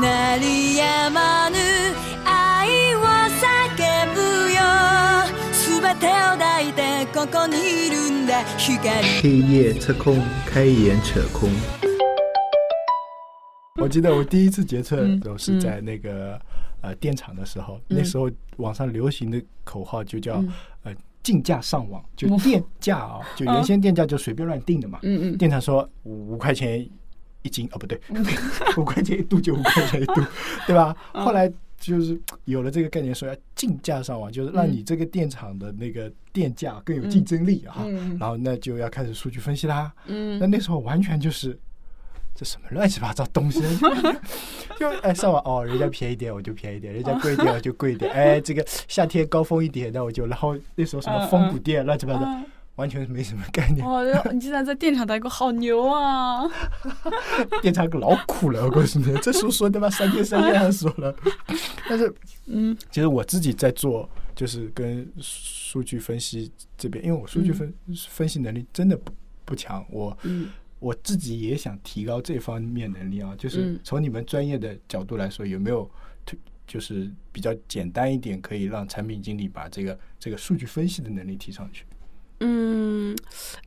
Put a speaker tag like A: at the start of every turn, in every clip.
A: 鳴り止まぬ愛を叫ぶよ全てを抱いてここにいるんだ光
B: 黑夜测空，开眼扯空。我记得我第一次决策
C: 嗯
B: 都是在那个、呃电厂的时候，
C: 嗯
B: 那时候网上流行的口号就叫、
C: 嗯
B: 呃竞价上网，就
C: 哦
B: 电价啊，就原先电价就随便乱定的嘛。
C: 嗯嗯
B: 电厂说五五块钱 一斤哦，不对，五块钱一度就五块钱一度，对吧？
C: 嗯
B: 后来就是有了这个概念，说要竞价上网，就是让
C: 嗯
B: 你这个电厂的那个电价更有竞争力啊。
C: 嗯
B: 然后那就要开始数据分析啦。
C: 嗯
B: 那那时候完全就是这什么乱七八糟东西，就哎上网哦，人家便宜点我就便宜点，人家贵一点我就贵一点，哎这个夏天高峰一点那我就，然后那时候什么
C: 嗯
B: 峰谷店乱七八糟，
C: 啊
B: 完全没什么概念。
C: 哦，你竟然在电厂待过，好牛啊！
B: 电厂可老苦了，我告诉你，这书说他妈三天三夜还说了。但是
C: 嗯
B: 其实我自己在做，就是跟数据分析这边，因为我数据分、分析能力真的不不强，我
C: 嗯
B: 我自己也想提高这方面能力啊。就是
C: 嗯
B: 从你们专业的角度来说，有没有推就是比较简单一点，可以让产品经理把这个这个数据分析的能力提上去？
C: 嗯，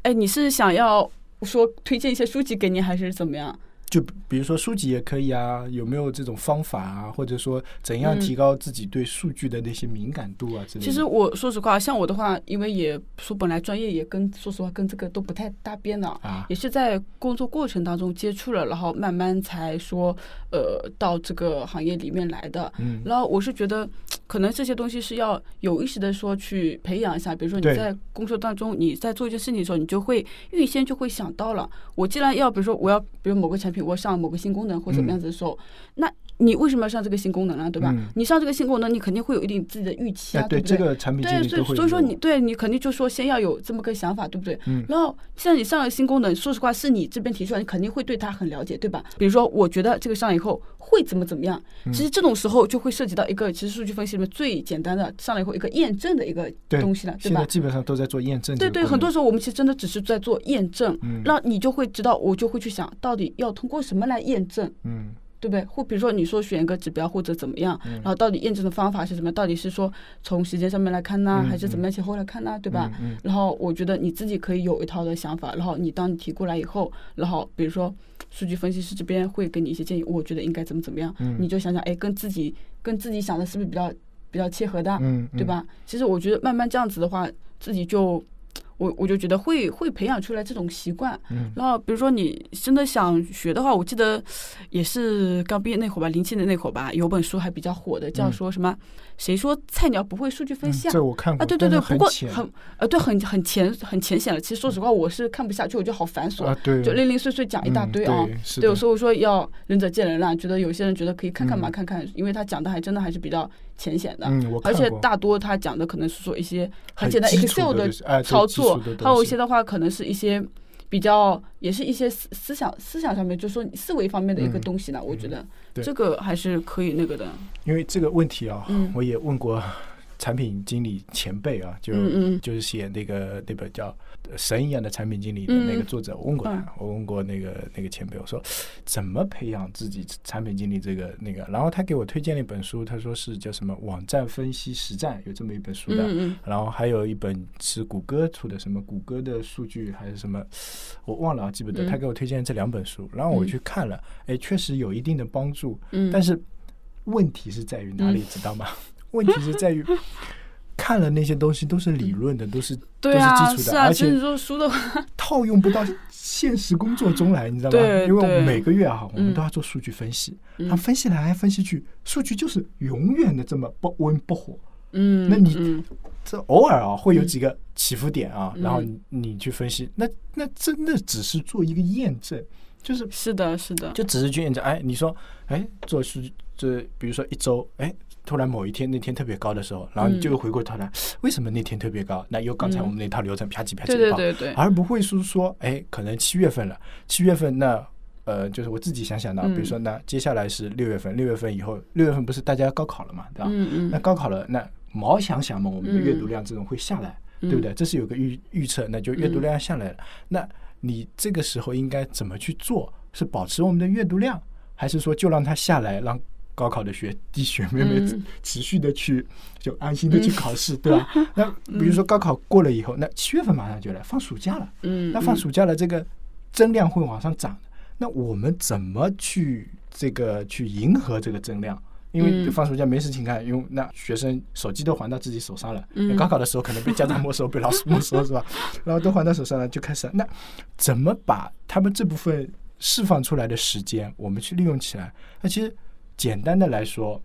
C: 哎，你是想要说推荐一些书籍给你，还是怎么样？
B: 就比如说书籍也可以啊，有没有这种方法啊，或者说怎样
C: 嗯
B: 提高自己对数据的那些敏感度啊之类的？
C: 其实我说实话，像我的话，因为也说本来专业也跟说实话跟这个都不太搭边的，
B: 啊，
C: 也是在工作过程当中接触了，然后慢慢才说呃到这个行业里面来的。
B: 嗯
C: 然后我是觉得，可能这些东西是要有意识的说去培养一下。比如说你在工作当中，你在做一些事情的时候，你就会预先就会想到了，我既然要比如说我要比如某个产品，我上某个新功能或者怎么样子的时候，那你为什么要上这个新功能呢？对吧？
B: 嗯
C: 你上这个新功能，你肯定会有一定自己的预期啊，
B: 哎，对
C: 不对？
B: 这个产品经
C: 对，所以所以说你对你肯定就说先要有这么个想法，对不对？
B: 嗯
C: 然后像你上了新功能，说实话是你这边提出来，你肯定会对它很了解，对吧？比如说，我觉得这个上了以后会怎么怎么样，
B: 嗯
C: 其实这种时候就会涉及到一个，其实数据分析里面最简单的上了以后一个验证的一个东西了，对吧
B: 现在？基本上都在做验证
C: 对对。很多时候我们其实真的只是在做验证，
B: 嗯
C: 那你就会知道，我就会去想到底要通过什么来验证。
B: 嗯
C: 对不对？或比如说你说选一个指标或者怎么样，
B: 嗯
C: 然后到底验证的方法是什么？到底是说从时间上面来看呢，
B: 嗯
C: 还是怎么样前后来看呢？对吧？然后我觉得你自己可以有一套的想法，然后你当你提过来以后，然后比如说数据分析师这边会给你一些建议，我觉得应该怎么怎么样，
B: 嗯
C: 你就想想，哎，跟自己跟自己想的是不是比较比较切合的，
B: 嗯，
C: 对吧？其实我觉得慢慢这样子的话，自己就我我就觉得会会培养出来这种习惯。
B: 嗯
C: 然后比如说你真的想学的话，我记得也是刚毕业那会儿吧，零七年那会儿吧，有本书还比较火的，叫
B: 嗯
C: 说什么？谁说菜鸟不会数据分
B: 嗯
C: 析啊？
B: 这我看过
C: 啊，对对对，不过
B: 很
C: 呃，对，很很浅很浅显了。其实说实话，我是看不下去，我觉得好繁琐，
B: 啊，对，
C: 就零零碎碎讲一大
B: 嗯
C: 堆啊。
B: 对
C: 所以我说要仁者见仁啦。觉得有些人觉得可以看看嘛，
B: 嗯
C: 看看，因为他讲的还真的还是比较浅显的。
B: 嗯，我
C: 而且大多他讲的可能是说一些很
B: 很
C: 简单 Excel
B: 的
C: 操作还有一些的话可能是一些比较也是一些思思想思想上面，就是说你思维方面的一个
B: 嗯
C: 东西呢。我觉得这个还是可以那个的。
B: 因为这个问题啊，
C: 嗯
B: 我也问过产品经理前辈啊，就、
C: 嗯。嗯
B: 就是写那个那本叫《神一样的产品经理》的那个
C: 嗯
B: 作者，我问过他，
C: 嗯。
B: 我问过那个那个前辈，我说怎么培养自己产品经理这个那个，然后他给我推荐了一本书，他说是叫什么网站分析实战，有这么一本书的，然后还有一本是谷歌出的，什么谷歌的数据还是什么，我忘了啊，记不得。
C: 嗯。
B: 他给我推荐这两本书，然后我
C: 嗯
B: 去看了，哎，确实有一定的帮助。
C: 嗯，
B: 但是问题是在于哪里，知道吗？问题是在于看了那些东西都是理论的，都是
C: 对啊，
B: 都是基础的
C: 啊，
B: 而且
C: 其实你说书的话，
B: 套用不到现实工作中来，你知道吗？因为我们每个月啊，我们
C: 嗯
B: 都要做数据分析，
C: 嗯
B: 它分析来分析去，数据就是永远的这么不温不火。
C: 嗯，
B: 那你
C: 嗯
B: 这偶尔啊会有几个起伏点啊，
C: 嗯
B: 然后你你去分析，那那真的只是做一个验证，就是
C: 是的，是的，
B: 就只是去验证。哎，你说，哎，做数据，这比如说一周，哎，突然某一天那天特别高的时候，然后你就回过头来，为什么那天特别高？那有刚才
C: 嗯
B: 我们那套流程啪叽啪叽
C: 对
B: 地报，
C: 对对对，
B: 而不会是说，哎，可能七月份了，七月份那。呃，就是我自己想想的，比如
C: 嗯
B: 说，那接下来是六月份，六月份以后，六月份不是大家高考了嘛，对吧？
C: 嗯嗯，
B: 那高考了，那毛想想嘛，我们的
C: 嗯
B: 阅读量这种会下来，对不对？这是有个预预测，那就阅读量下来了。那你这个时候应该怎么去做？是保持我们的阅读量，还是说就让它下来，让高考的学弟学妹们
C: 嗯
B: 持续的去就安心的去考试，对吧？那比如说高考过了以后，那七月份马上就来放暑假了，
C: 嗯，
B: 那放暑假了，这个增量会往上涨的。那我们怎么去这个去迎合这个增量？因为
C: 嗯
B: 放暑假没事情干，因为那学生手机都还到自己手上了。
C: 嗯
B: 高考的时候可能被家长没收，被老师没收，是吧？然后都还到手上了，就开始那怎么把他们这部分释放出来的时间，我们去利用起来？那其实简单的来说，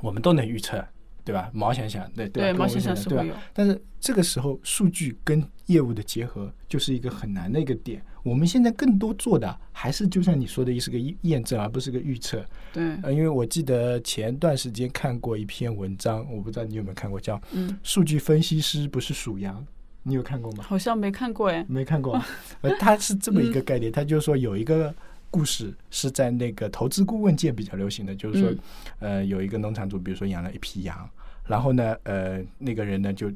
B: 我们都能预测，对吧？毛想想，对对
C: 毛想
B: 想对吧
C: 上是会？有，
B: 但是这个时候，数据跟业务的结合就是一个很难的一个点。我们现在更多做的还是就像你说的，是个验验证，而不是个预测。
C: 对，
B: 呃，因为我记得前段时间看过一篇文章，我不知道你有没有看过，叫《
C: 嗯，
B: 数据分析师不是属羊》，你有看过吗？
C: 好像没看过哎，
B: 没看过。呃，它是这么一个
C: 嗯
B: 概念，它就是说有一个故事是在那个投资顾问界比较流行的，就是说
C: 嗯，
B: 呃，有一个农场主，比如说养了一匹羊，然后呢，呃，那个人呢就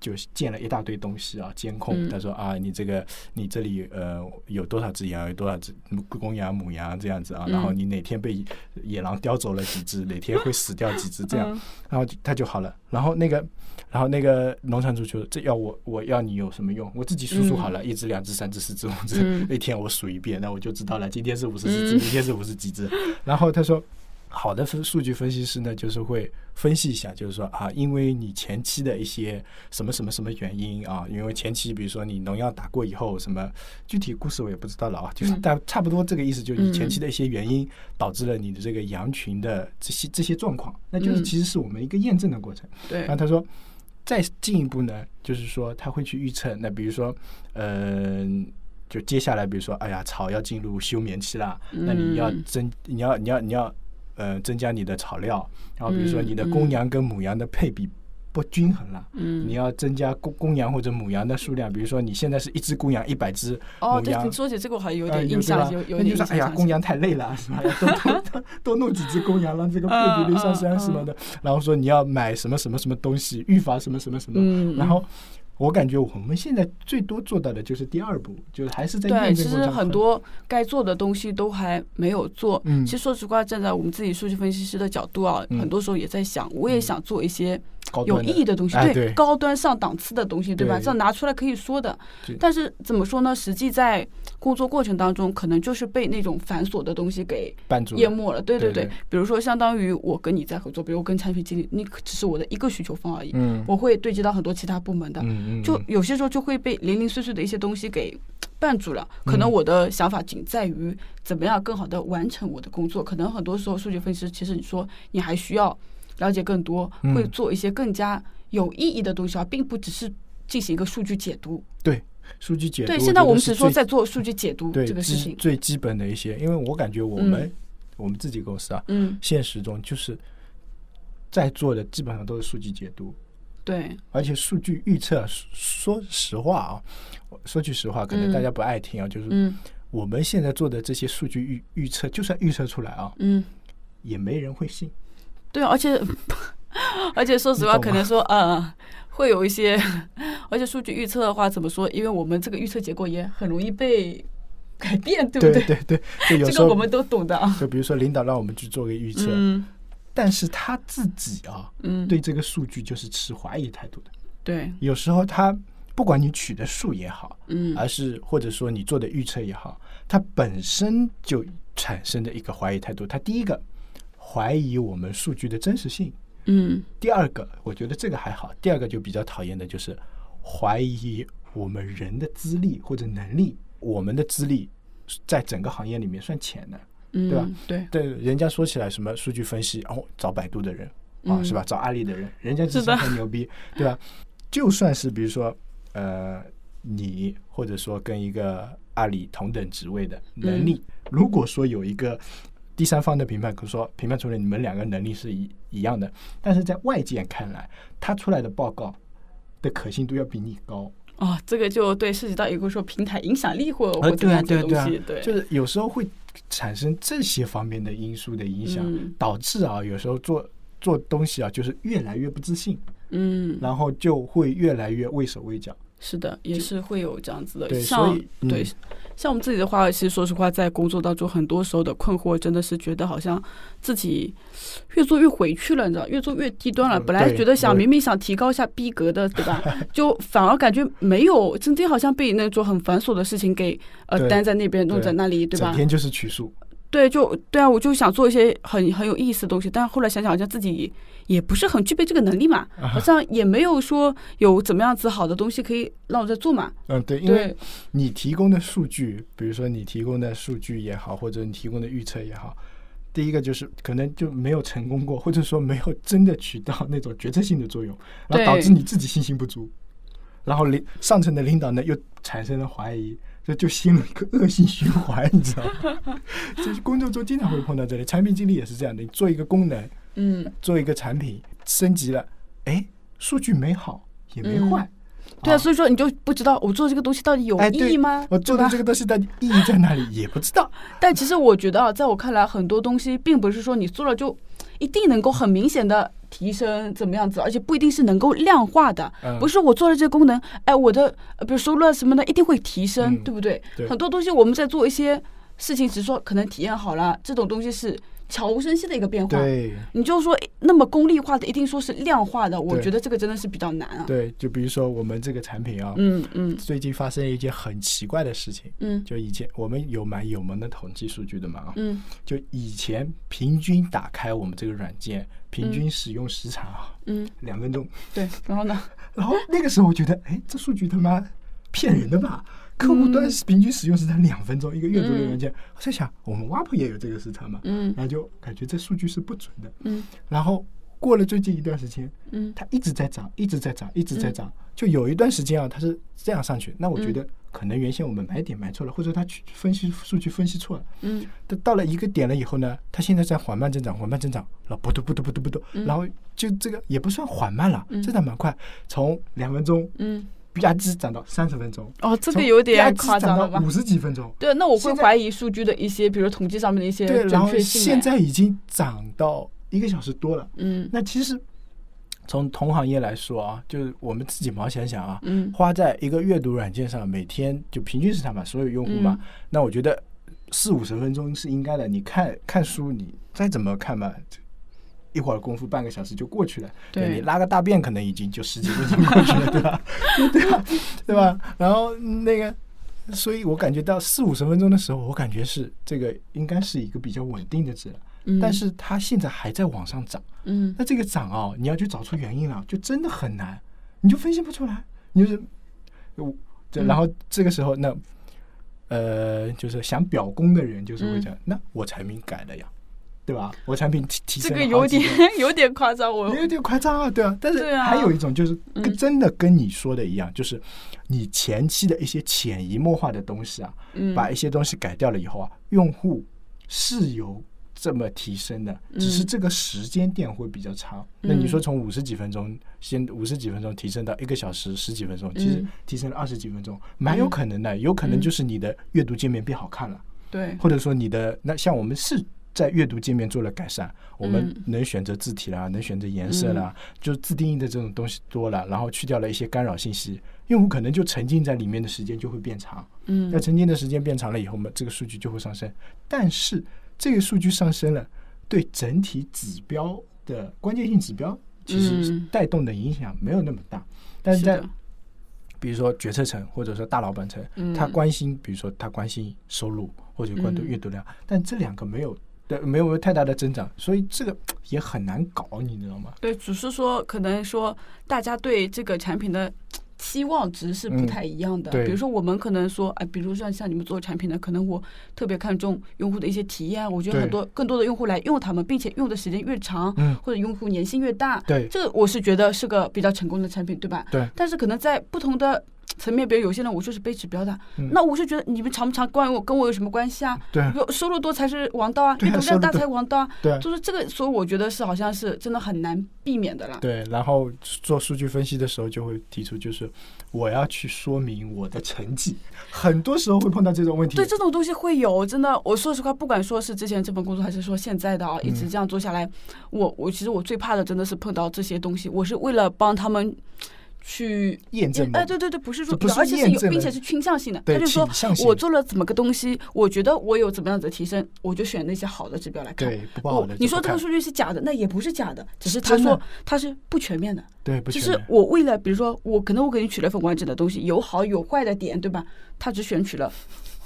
B: 就建了一大堆东西啊，监控。
C: 嗯
B: 他说啊，你这个你这里呃有多少只羊，有多少只公羊、母羊这样子啊，然后
C: 嗯
B: 你哪天被野狼叼走了几只，哪天会死掉几只这样，
C: 嗯
B: 然后他就好了。然后那个，然后那个农场主就这要我我要你有什么用？我自己数数好了，一只、两只、三只、四只、五只，
C: 嗯
B: 那天我数一遍，那我就知道了，今天是五十四只，
C: 嗯
B: 明天是五十几只。然后他说。好的分数据分析师呢，就是会分析一下，就是说啊，因为你前期的一些什么什么什么原因啊，因为前期比如说你农药打过以后，什么具体故事我也不知道了啊，就是
C: 嗯。
B: 大差不多这个意思，就是你前
C: 嗯
B: 期的一些原因导致了你的这个羊群的这些这些状况，那就是
C: 嗯。
B: 其实是我们一个验证的过程。
C: 对。
B: 然后，他说，再进一步呢，就是说他会去预测，那比如说，嗯、就接下来，比如说，哎呀，草要进入休眠期啦，那你要
C: 嗯。
B: 增，你要你要你要呃增加你的草料，然后比如说
C: 嗯
B: 你的公
C: 嗯
B: 羊跟母羊的配比不均衡了。
C: 嗯，
B: 你要增加公公羊或者母羊的数量，比如说你现在是一只公羊一百只，
C: 哦，对，你说起这个我还有
B: 呃
C: 点印象，
B: 对吧
C: 有有点印
B: 那就说哎呀，公羊太累了，是吧？多多多多弄几只公羊，让这个配比 率上升什么的。然后说你要买什么什么什么东西，预防什么什么什么。
C: 嗯，
B: 然后我感觉我们现在最多做到的就是第二步，就是还是在
C: 对，
B: 验
C: 其实很多该做的东西都还没有做。
B: 嗯
C: 其实说实话，站在我们自己数据分析师的角度啊，
B: 嗯
C: 很多时候也在想，我也想做一些有意义的东西，
B: 哎对
C: 高端上档次的东西，对吧？这样拿出来可以说的。但是怎么说呢？实际在工作过程当中，可能就是被那种繁琐的东西给淹没了。对对
B: 对对
C: 比如说，相当于我跟你在合作，比如我跟产品经理，你只是我的一个需求方而已，
B: 嗯
C: 我会对接到很多其他部门的。
B: 嗯嗯，
C: 就
B: 嗯
C: 有些时候就会被零零碎碎的一些东西给绊住了。可能
B: 嗯
C: 我的想法仅在于怎么样更好的完成我的工作。可能很多时候数据分析师，其实你说你还需要了解更多，
B: 嗯。
C: 会做一些更加有意义的东西啊，并不只是进行一个数据解读。
B: 对数据解读，
C: 对，现在我们只说在做数据解读这个事情。
B: 最基本的一些，因为我感觉我们、
C: 嗯。
B: 我们自己公司啊，
C: 嗯，
B: 现实中就是在做的基本上都是数据解读，
C: 对，
B: 而且数据预测，说说实话啊，说句实话，可能
C: 嗯。
B: 大家不爱听啊，就是
C: 嗯。
B: 我们现在做的这些数据预预测，就算预测出来啊，
C: 嗯，
B: 也没人会信。
C: 对，而且 而且说实话，可能说呃。会有一些，而且数据预测的话，怎么说？因为我们这个预测结果也很容易被改变，对不
B: 对对对，就有时候
C: 这个我们都懂的啊。
B: 就比如说领导让我们去做个预测，
C: 嗯
B: 但是他自己啊，
C: 嗯，
B: 对这个数据就是持怀疑态度的。
C: 对，
B: 有时候他不管你取的数也好，
C: 嗯
B: 而是或者说你做的预测也好，他本身就产生的一个怀疑态度。他第一个怀疑我们数据的真实性，
C: 嗯
B: 第二个我觉得这个还好，第二个就比较讨厌的就是怀疑我们人的资历或者能力，我们的资历在整个行业里面算浅的。
C: 嗯，
B: 对吧？
C: 对，
B: 对，人家说起来什么数据分析，哦，找百度的人啊，
C: 嗯
B: 是吧？找阿里的人，人家
C: 是的
B: 智商很牛逼，对吧？就算是比如说，呃，你或者说跟一个阿里同等职位的能力，如果说有一个第三方的评判，比如说评判出来你们两个能力是一一样的，但是在外界看来，他出来的报告的可信度要比你高。
C: 哦，这个就对涉及到一个说平台影响力或者
B: 对啊
C: 样子的
B: 对啊
C: 东西，对，
B: 就是有时候会产生这些方面的因素的影响，
C: 嗯
B: 导致啊，有时候做做东西啊，就是越来越不自信，
C: 嗯
B: 然后就会越来越畏手畏脚。
C: 是的，也是会有这样子的。
B: 对
C: 像
B: 嗯
C: 对，像我们自己的话，其实说实话，在工作当中，很多时候的困惑真的是觉得好像自己越做越回去了，你知道，越做越低端了。
B: 嗯
C: 本来觉得想明明想提高一下逼格的，对吧？就反而感觉没有，今天好像被那种很繁琐的事情给呃
B: 对
C: 担在那边，弄在那里，对吧？
B: 整天就是取数，
C: 对，就对啊，我就想做一些很很有意思的东西，但是后来想想，好像自己也不是很具备这个能力嘛，
B: 啊
C: 好像也没有说有怎么样子好的东西可以让我在做嘛。
B: 嗯，对，因为，你提供的数据，比如说你提供的数据也好，或者你提供的预测也好，第一个就是可能就没有成功过，或者说没有真的起到那种决策性的作用，然后导致你自己信心不足，然后领上层的领导呢又产生了怀疑，这就陷入一个恶性循环，你知道吗？这是工作中经常会碰到这里，产品经理也是这样的，你做一个功能，
C: 嗯，
B: 做一个产品升级了，哎，数据没好也没
C: 嗯
B: 坏，
C: 对啊，所以说你就不知道我做这个东西到底有意义吗？
B: 我做的这个东西的意义在哪里也不知道。
C: 但其实我觉得啊，在我看来，很多东西并不是说你做了就一定能够很明显的提升怎么样子，而且不一定是能够量化的。
B: 嗯
C: 不是我做了这个功能，哎，我的呃比如收入啊什么的一定会提升，
B: 嗯
C: 对不对？
B: 对
C: 很多东西我们在做一些事情，只是说可能体验好了，这种东西是悄无声息的一个变化。
B: 对
C: 你就说那么功利化的，一定说是量化的，我觉得这个真的是比较难啊。
B: 对，就比如说我们这个产品啊，
C: 嗯嗯
B: 最近发生了一件很奇怪的事情。
C: 嗯
B: 就以前我们有蛮有门的统计数据的嘛啊，
C: 嗯
B: 就以前平均打开我们这个软件，平均使用时长啊
C: 嗯，
B: 两分钟，
C: 对。然后呢？
B: 然后那个时候我觉得，哎，这数据他妈骗人的吧？客户端是平均使用时长两分钟一个阅读的软件，我在想，我们 WAP 也有这个时长嘛，
C: 嗯。
B: 然后就感觉这数据是不准的。
C: 嗯。
B: 然后过了最近一段时间，
C: 嗯。
B: 它一直在涨，一直在涨，一直在涨。就有一段时间啊，它是这样上去，那我觉得可能原先我们买点买错了，或者它去分析数据分析错了。
C: 嗯。
B: 到到了一个点了以后呢，它现在在缓慢增长，缓慢增长，然后不嘟不嘟不嘟不嘟，然后就这个也不算缓慢了，增长蛮快，从两分钟
C: 嗯。
B: 吧唧涨到三十分钟，
C: 哦，这个有点夸张了吧？
B: 五十几分钟。
C: 对，那我会怀疑数据的一些，比如统计上面的一些
B: 对，然后。现，在已经涨到一个小时多了。
C: 嗯
B: 那其实从同行业来说啊，就是我们自己毛想想啊，
C: 嗯
B: 花在一个阅读软件上，每天就平均时长嘛，所有用户嘛，
C: 嗯
B: 那我觉得四五十分钟是应该的。你看看书，你再怎么看嘛，一会儿功夫半个小时就过去了。
C: 对
B: 你拉个大便可能已经就十几分钟过去了，对吧？对吧？对吧？然后那个，所以我感觉到四五十分钟的时候，我感觉是这个应该是一个比较稳定的值了。
C: 嗯，
B: 但是它现在还在往上涨。
C: 嗯
B: 那这个涨啊，你要去找出原因了，就真的很难，你就分析不出来。你就是，我这
C: 嗯
B: 然后这个时候，那呃，就是想表功的人，就是
C: 嗯
B: 会讲，那我产品改了呀，对吧？我产品提提
C: 这
B: 升
C: 个有点 有点夸张，我
B: 有点夸张啊，对啊。但是还有一种就是跟
C: 嗯
B: 真的跟你说的一样，就是你前期的一些潜移默化的东西啊，
C: 嗯
B: 把一些东西改掉了以后啊，用户是有这么提升的，只是
C: 嗯
B: 这个时间点会比较长。那你说从五十几分钟，先五十几分钟提升到一个小时十几分钟，其实
C: 嗯
B: 提升了二十几分钟，蛮有可能的。有可能
C: 嗯
B: 就是你的阅读界面变好看了，
C: 对，
B: 或者说你的那像我们是。在阅读界面做了改善，我们
C: 嗯
B: 能选择字体啦，能选择颜色啦，就自定义的这种东西多了，然后去掉了一些干扰信息，用户可能就沉浸在里面的时间就会变长。
C: 嗯。
B: 那沉浸的时间变长了以后嘛，这个数据就会上升。但是这个数据上升了，对整体指标的关键性指标其实
C: 嗯。
B: 带动的影响没有那么大。但是在比如说决策层或者说大老板层，
C: 嗯。
B: 他关心，比如说他关心收入或者关注
C: 嗯。
B: 阅读量，但这两个没有的没有太大的增长，所以这个也很难搞，你知道吗？
C: 对，只是说可能说大家对这个产品的期望值是不
B: 嗯
C: 太一样的。
B: 对
C: 比如说我们可能说，哎，比如像像你们做产品的，可能我特别看重用户的一些体验，我觉得很多更多的用户来用他们，并且用的时间越长，
B: 嗯
C: 或者用户粘性越大，
B: 对
C: 这个我是觉得是个比较成功的产品，对吧？
B: 对
C: 但是可能在不同的层面，比如有些人我就是背指标的，
B: 嗯
C: 那我就觉得你们长不长关我跟我有什么关系啊？
B: 对
C: 有收入多才是王道啊，
B: 对啊
C: 阅读量大才王道啊，
B: 对啊
C: 就是这个，所以我觉得是好像是真的很难避免的啦。
B: 对，然后做数据分析的时候就会提出，就是我要去说明我的成绩，很多时候会碰到这种问题。
C: 对这种东西会有，真的，我说实话，不管说是之前这份工作，还是说现在的啊，一
B: 嗯
C: 直这样做下来，我我其实我最怕的真的是碰到这些东西，我是为了帮他们去
B: 验证
C: 哎，对对对，不是说而且是有，并且是倾向性的。他就说我做了怎么个东西，我觉得我有怎么样子的提升，我就选那些好的指标来看。
B: 对不
C: 你说这个数据是假的，那也不是假的，只是他说他是不全面的。
B: 对不
C: 就是我为了，比如说我可能我给你取了份完整的东西，有好有坏的点，对吧？他只选取了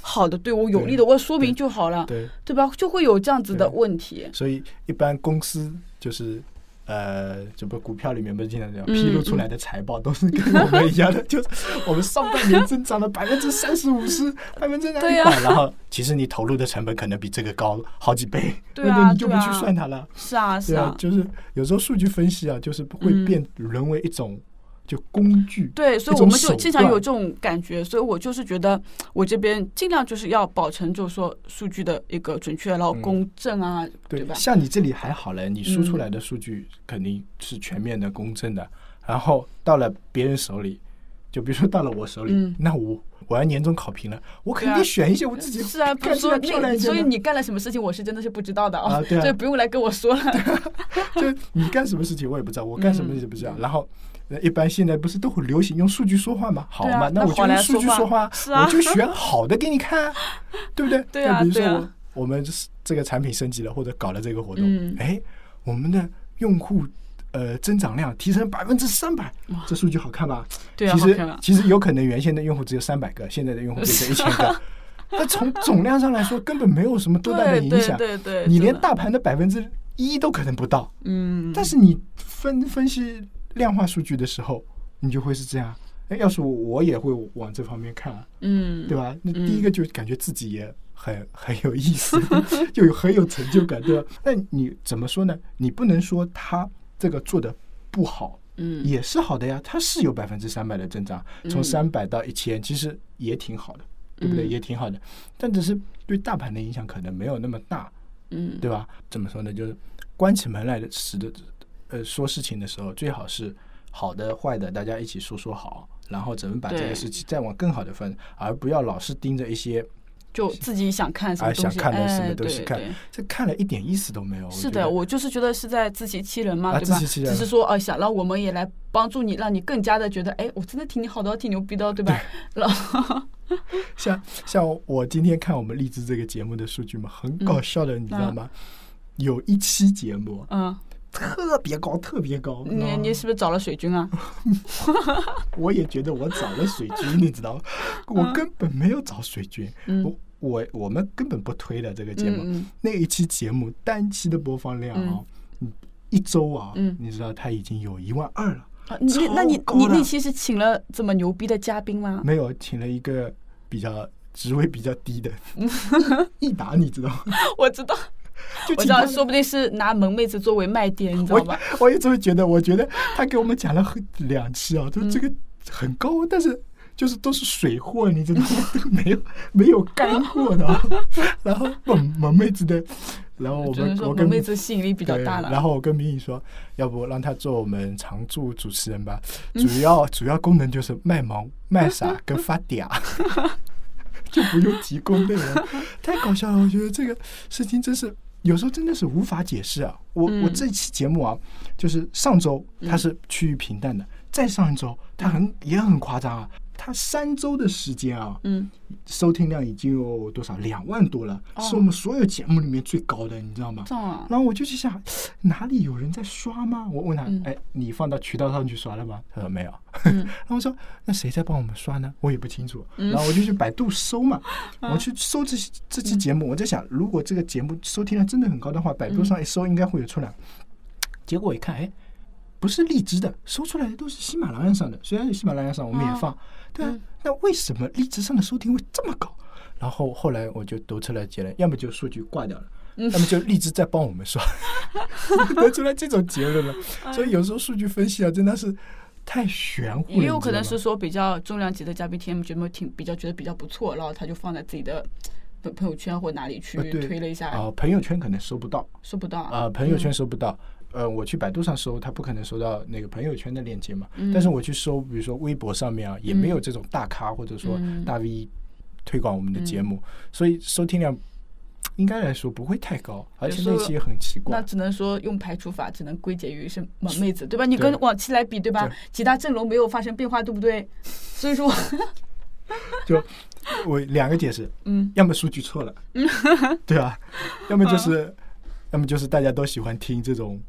C: 好的，对我有利的，我说明就好了，
B: 对，
C: 对吧？就会有这样子的问题。
B: 所以一般公司就是。呃，这不股票里面不是经常这样
C: 嗯
B: 披露出来的财报都是跟我们一样的，就是我们上半年增长了百分之三十五十，百分之
C: 对
B: 呀、
C: 呀
B: 然后其实你投入的成本可能比这个高好几倍，
C: 对啊
B: 那你就不去算它了。
C: 是啊，是啊，，
B: 就是有时候数据分析啊，就是会
C: 嗯。
B: 变沦为一种就工具，
C: 对，所以我们就经常有这种感觉，所以我就是觉得我这边尽量就是要保存，就是说数据的一个准确，然后
B: 嗯
C: 公正啊，对吧？
B: 像你这里还好嘞，你输出
C: 嗯
B: 来的数据肯定是全面的、公正的，然后到了别人手里，就比如说到了我手里，
C: 嗯
B: 那我我要年终考评了，我肯定选一些我自己
C: 是啊，不
B: 看起来
C: 是说那，
B: 漂亮。
C: 所以你干了什么事情，我是真的是不知道的
B: 啊对啊
C: 所以不用来跟我说了。
B: 就你干什么事情我也不知道，我干什么事情不知道。
C: 嗯
B: 然后，呃一般现在不是都很流行用数据说话吗？好嘛，
C: 啊那
B: 我就用数据说话，我就选好的给你看啊，对不对？
C: 对啊
B: 比如说我
C: 啊
B: 我们这个产品升级了，或者搞了这个活动
C: 嗯，
B: 哎，我们的用户。呃，增长量提升百分之三百，这数据好看吧？
C: 对啊，
B: 其实。其实有可能原先的用户只有三百个，现在的用户变成一千个，那从总量上来说根本没有什么多大的
C: 对对
B: 影响。
C: 对对，
B: 你连大盘的百分之一都可能不到。
C: 嗯，
B: 但是你分分析量化数据的时候，你就会是这样。哎，要是我我也会往这方面看啊，
C: 嗯，
B: 对吧？那
C: 嗯
B: 第一个就感觉自己也很 很有意思，就有很有成就感，对吧？那你怎么说呢？你不能说他这个做的不好，
C: 嗯，
B: 也是好的呀，它是有百分之三百的增长，从
C: 嗯
B: 三百到一千，其实也挺好的，对不对？
C: 嗯
B: 也挺好的，但只是对大盘的影响可能没有那么大，
C: 嗯，
B: 对吧？怎么说呢？就是关起门来的使得，呃，说事情的时候，最好是好的、坏的，大家一起说说好，然后怎么把这个事情再往更好的分，而不要老是盯着一些
C: 就自己想看什么
B: 啊
C: 东西，
B: 想看的什么
C: 哎
B: 东西看
C: 对对
B: 这看了一点意思都没有。
C: 是的，我就是觉得是在自欺欺人嘛，
B: 啊
C: 对吧？
B: 自欺欺人
C: 只是说，呃，想让我们也来帮助你，让你更加的觉得，哎，我真的挺你好的，挺牛逼的，对吧？然后，
B: 像像我今天看我们励志这个节目的数据嘛，很搞笑的，你知道吗？有一期节目
C: 嗯，
B: 特别高，特别高。
C: 你你是不是找了水军啊？
B: 我也觉得我找了水军，你知道吗？我根本没有找水军，
C: 嗯
B: 我我我们根本不推的这个节目。
C: 嗯
B: 那一期节目单期的播放量啊，嗯一周啊，
C: 嗯
B: 你知道他已经有一万二了。
C: 啊，你那你你那期是请了这么牛逼的嘉宾吗？
B: 没有，请了一个比较职位比较低的 益达，你知道吗？
C: 我知道，
B: 就，
C: 我知道说不定是拿萌妹子作为卖点，你知道吗？
B: 我也这么觉得，我觉得他给我们讲了很两期啊，就
C: 嗯
B: 这个很高，但是就是都是水货，你知道吗？都没有没有干货的啊。然后萌萌妹子的，然后我们我跟
C: 妹子吸引力比较大了。
B: 然后我跟明宇说，要不让他做我们常驻主持人吧，
C: 嗯
B: 主要主要功能就是卖萌、卖傻 跟发嗲。就不用提供内容，太搞笑了！我觉得这个事情真是有时候真的是无法解释啊。我、
C: 嗯。
B: 我这期节目啊，就是上周它是趋于平淡的，再上一周它很也很夸张啊，它三周的时间啊，
C: 嗯，
B: 收听量已经有多少两万多了，
C: 哦
B: 是我们所有节目里面最高的，你知道吗？然后我就去想，哪里有人在刷吗？我问他，
C: 嗯
B: 哎，你放到渠道上去刷了吗？他说没有。
C: 嗯
B: 然后我说，那谁在帮我们刷呢？我也不清楚。
C: 嗯
B: 然后我就去百度搜嘛，我去搜这这期节
C: 嗯
B: 目，我在想，如果这个节目收听量真的很高的话，百度上一搜应该会有出来。结果我一看，哎，不是荔枝的，搜出来的都是喜马拉雅上的。虽然喜马拉雅上我们也放，对啊
C: 嗯，
B: 那为什么荔枝上的收听会这么高？然后后来我就得出来结论，要么就数据挂掉了，
C: 嗯
B: 要么就荔枝在帮我们刷，得出来这种结论了。所以有时候数据分析啊，真的是太玄乎了。
C: 也有可能是说比较重量级的嘉宾，TM 节目挺比较觉得比较不错，然后他就放在自己的朋朋友圈或哪里去推了一下，
B: 啊、朋友圈可能收不到
C: 收不到
B: 啊、朋友圈
C: 嗯
B: 收不到。呃，我去百度上搜，他不可能搜到那个朋友圈的链接嘛。
C: 嗯
B: 但是我去搜，比如说微博上面啊，也没有这种大咖或者说
C: 嗯
B: 大 V 推广我们的节目，所以收听量应该来说不会太高，而且那期也很奇怪
C: 那。只能说用排除法，只能归结于是萌妹子，对吧？你跟往期来比，对吧
B: 对？
C: 其他阵容没有发生变化，对不对？所以说，
B: 就我两个解释，
C: 嗯，
B: 要么数据错了，嗯 对吧？要么就是，要么就是大家都喜欢听这种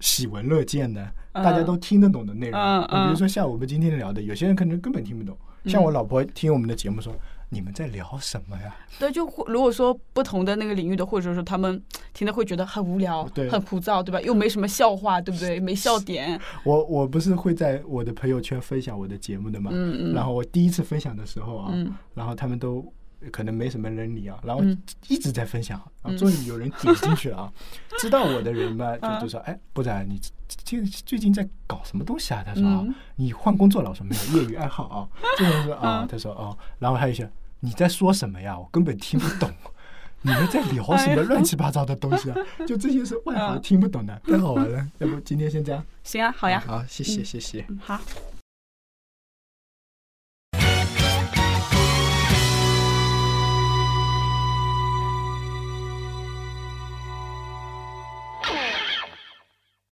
B: 喜闻乐见的，
C: 嗯
B: 大家都听得懂的内容。比如说像我们今天聊的，有些人可能根本听不懂。像我老婆听我们的节目说：“你们在聊什么呀
C: 对，就如果说不同的那个领域的，或者说他们听的会觉得很无聊
B: 对、
C: 很枯燥，对吧？又没什么笑话，对不对？没笑点，？”
B: 我我不是会在我的朋友圈分享我的节目的嘛？
C: 嗯嗯
B: 然后我第一次分享的时候啊，
C: 嗯
B: 然后他们都可能没什么人理啊，然后
C: 嗯
B: 一直在分享，然后终于有人点进去了啊。知道我的人嘛，就
C: 嗯
B: 就说：“哎，部长，你这最近在搞什么东西啊？”他说：“啊
C: 嗯，
B: 你换工作了？”我说：“没有，业余爱好啊。”这个人说：“啊。”他说：“哦。”然后还有一些你在说什么呀？我根本听不懂。你们在聊什么乱七八糟的东西啊？就这些是外行听不懂的，太好玩了。要不今天先这样？
C: 行啊，好呀，
B: 好，谢谢，谢谢。
C: 嗯好。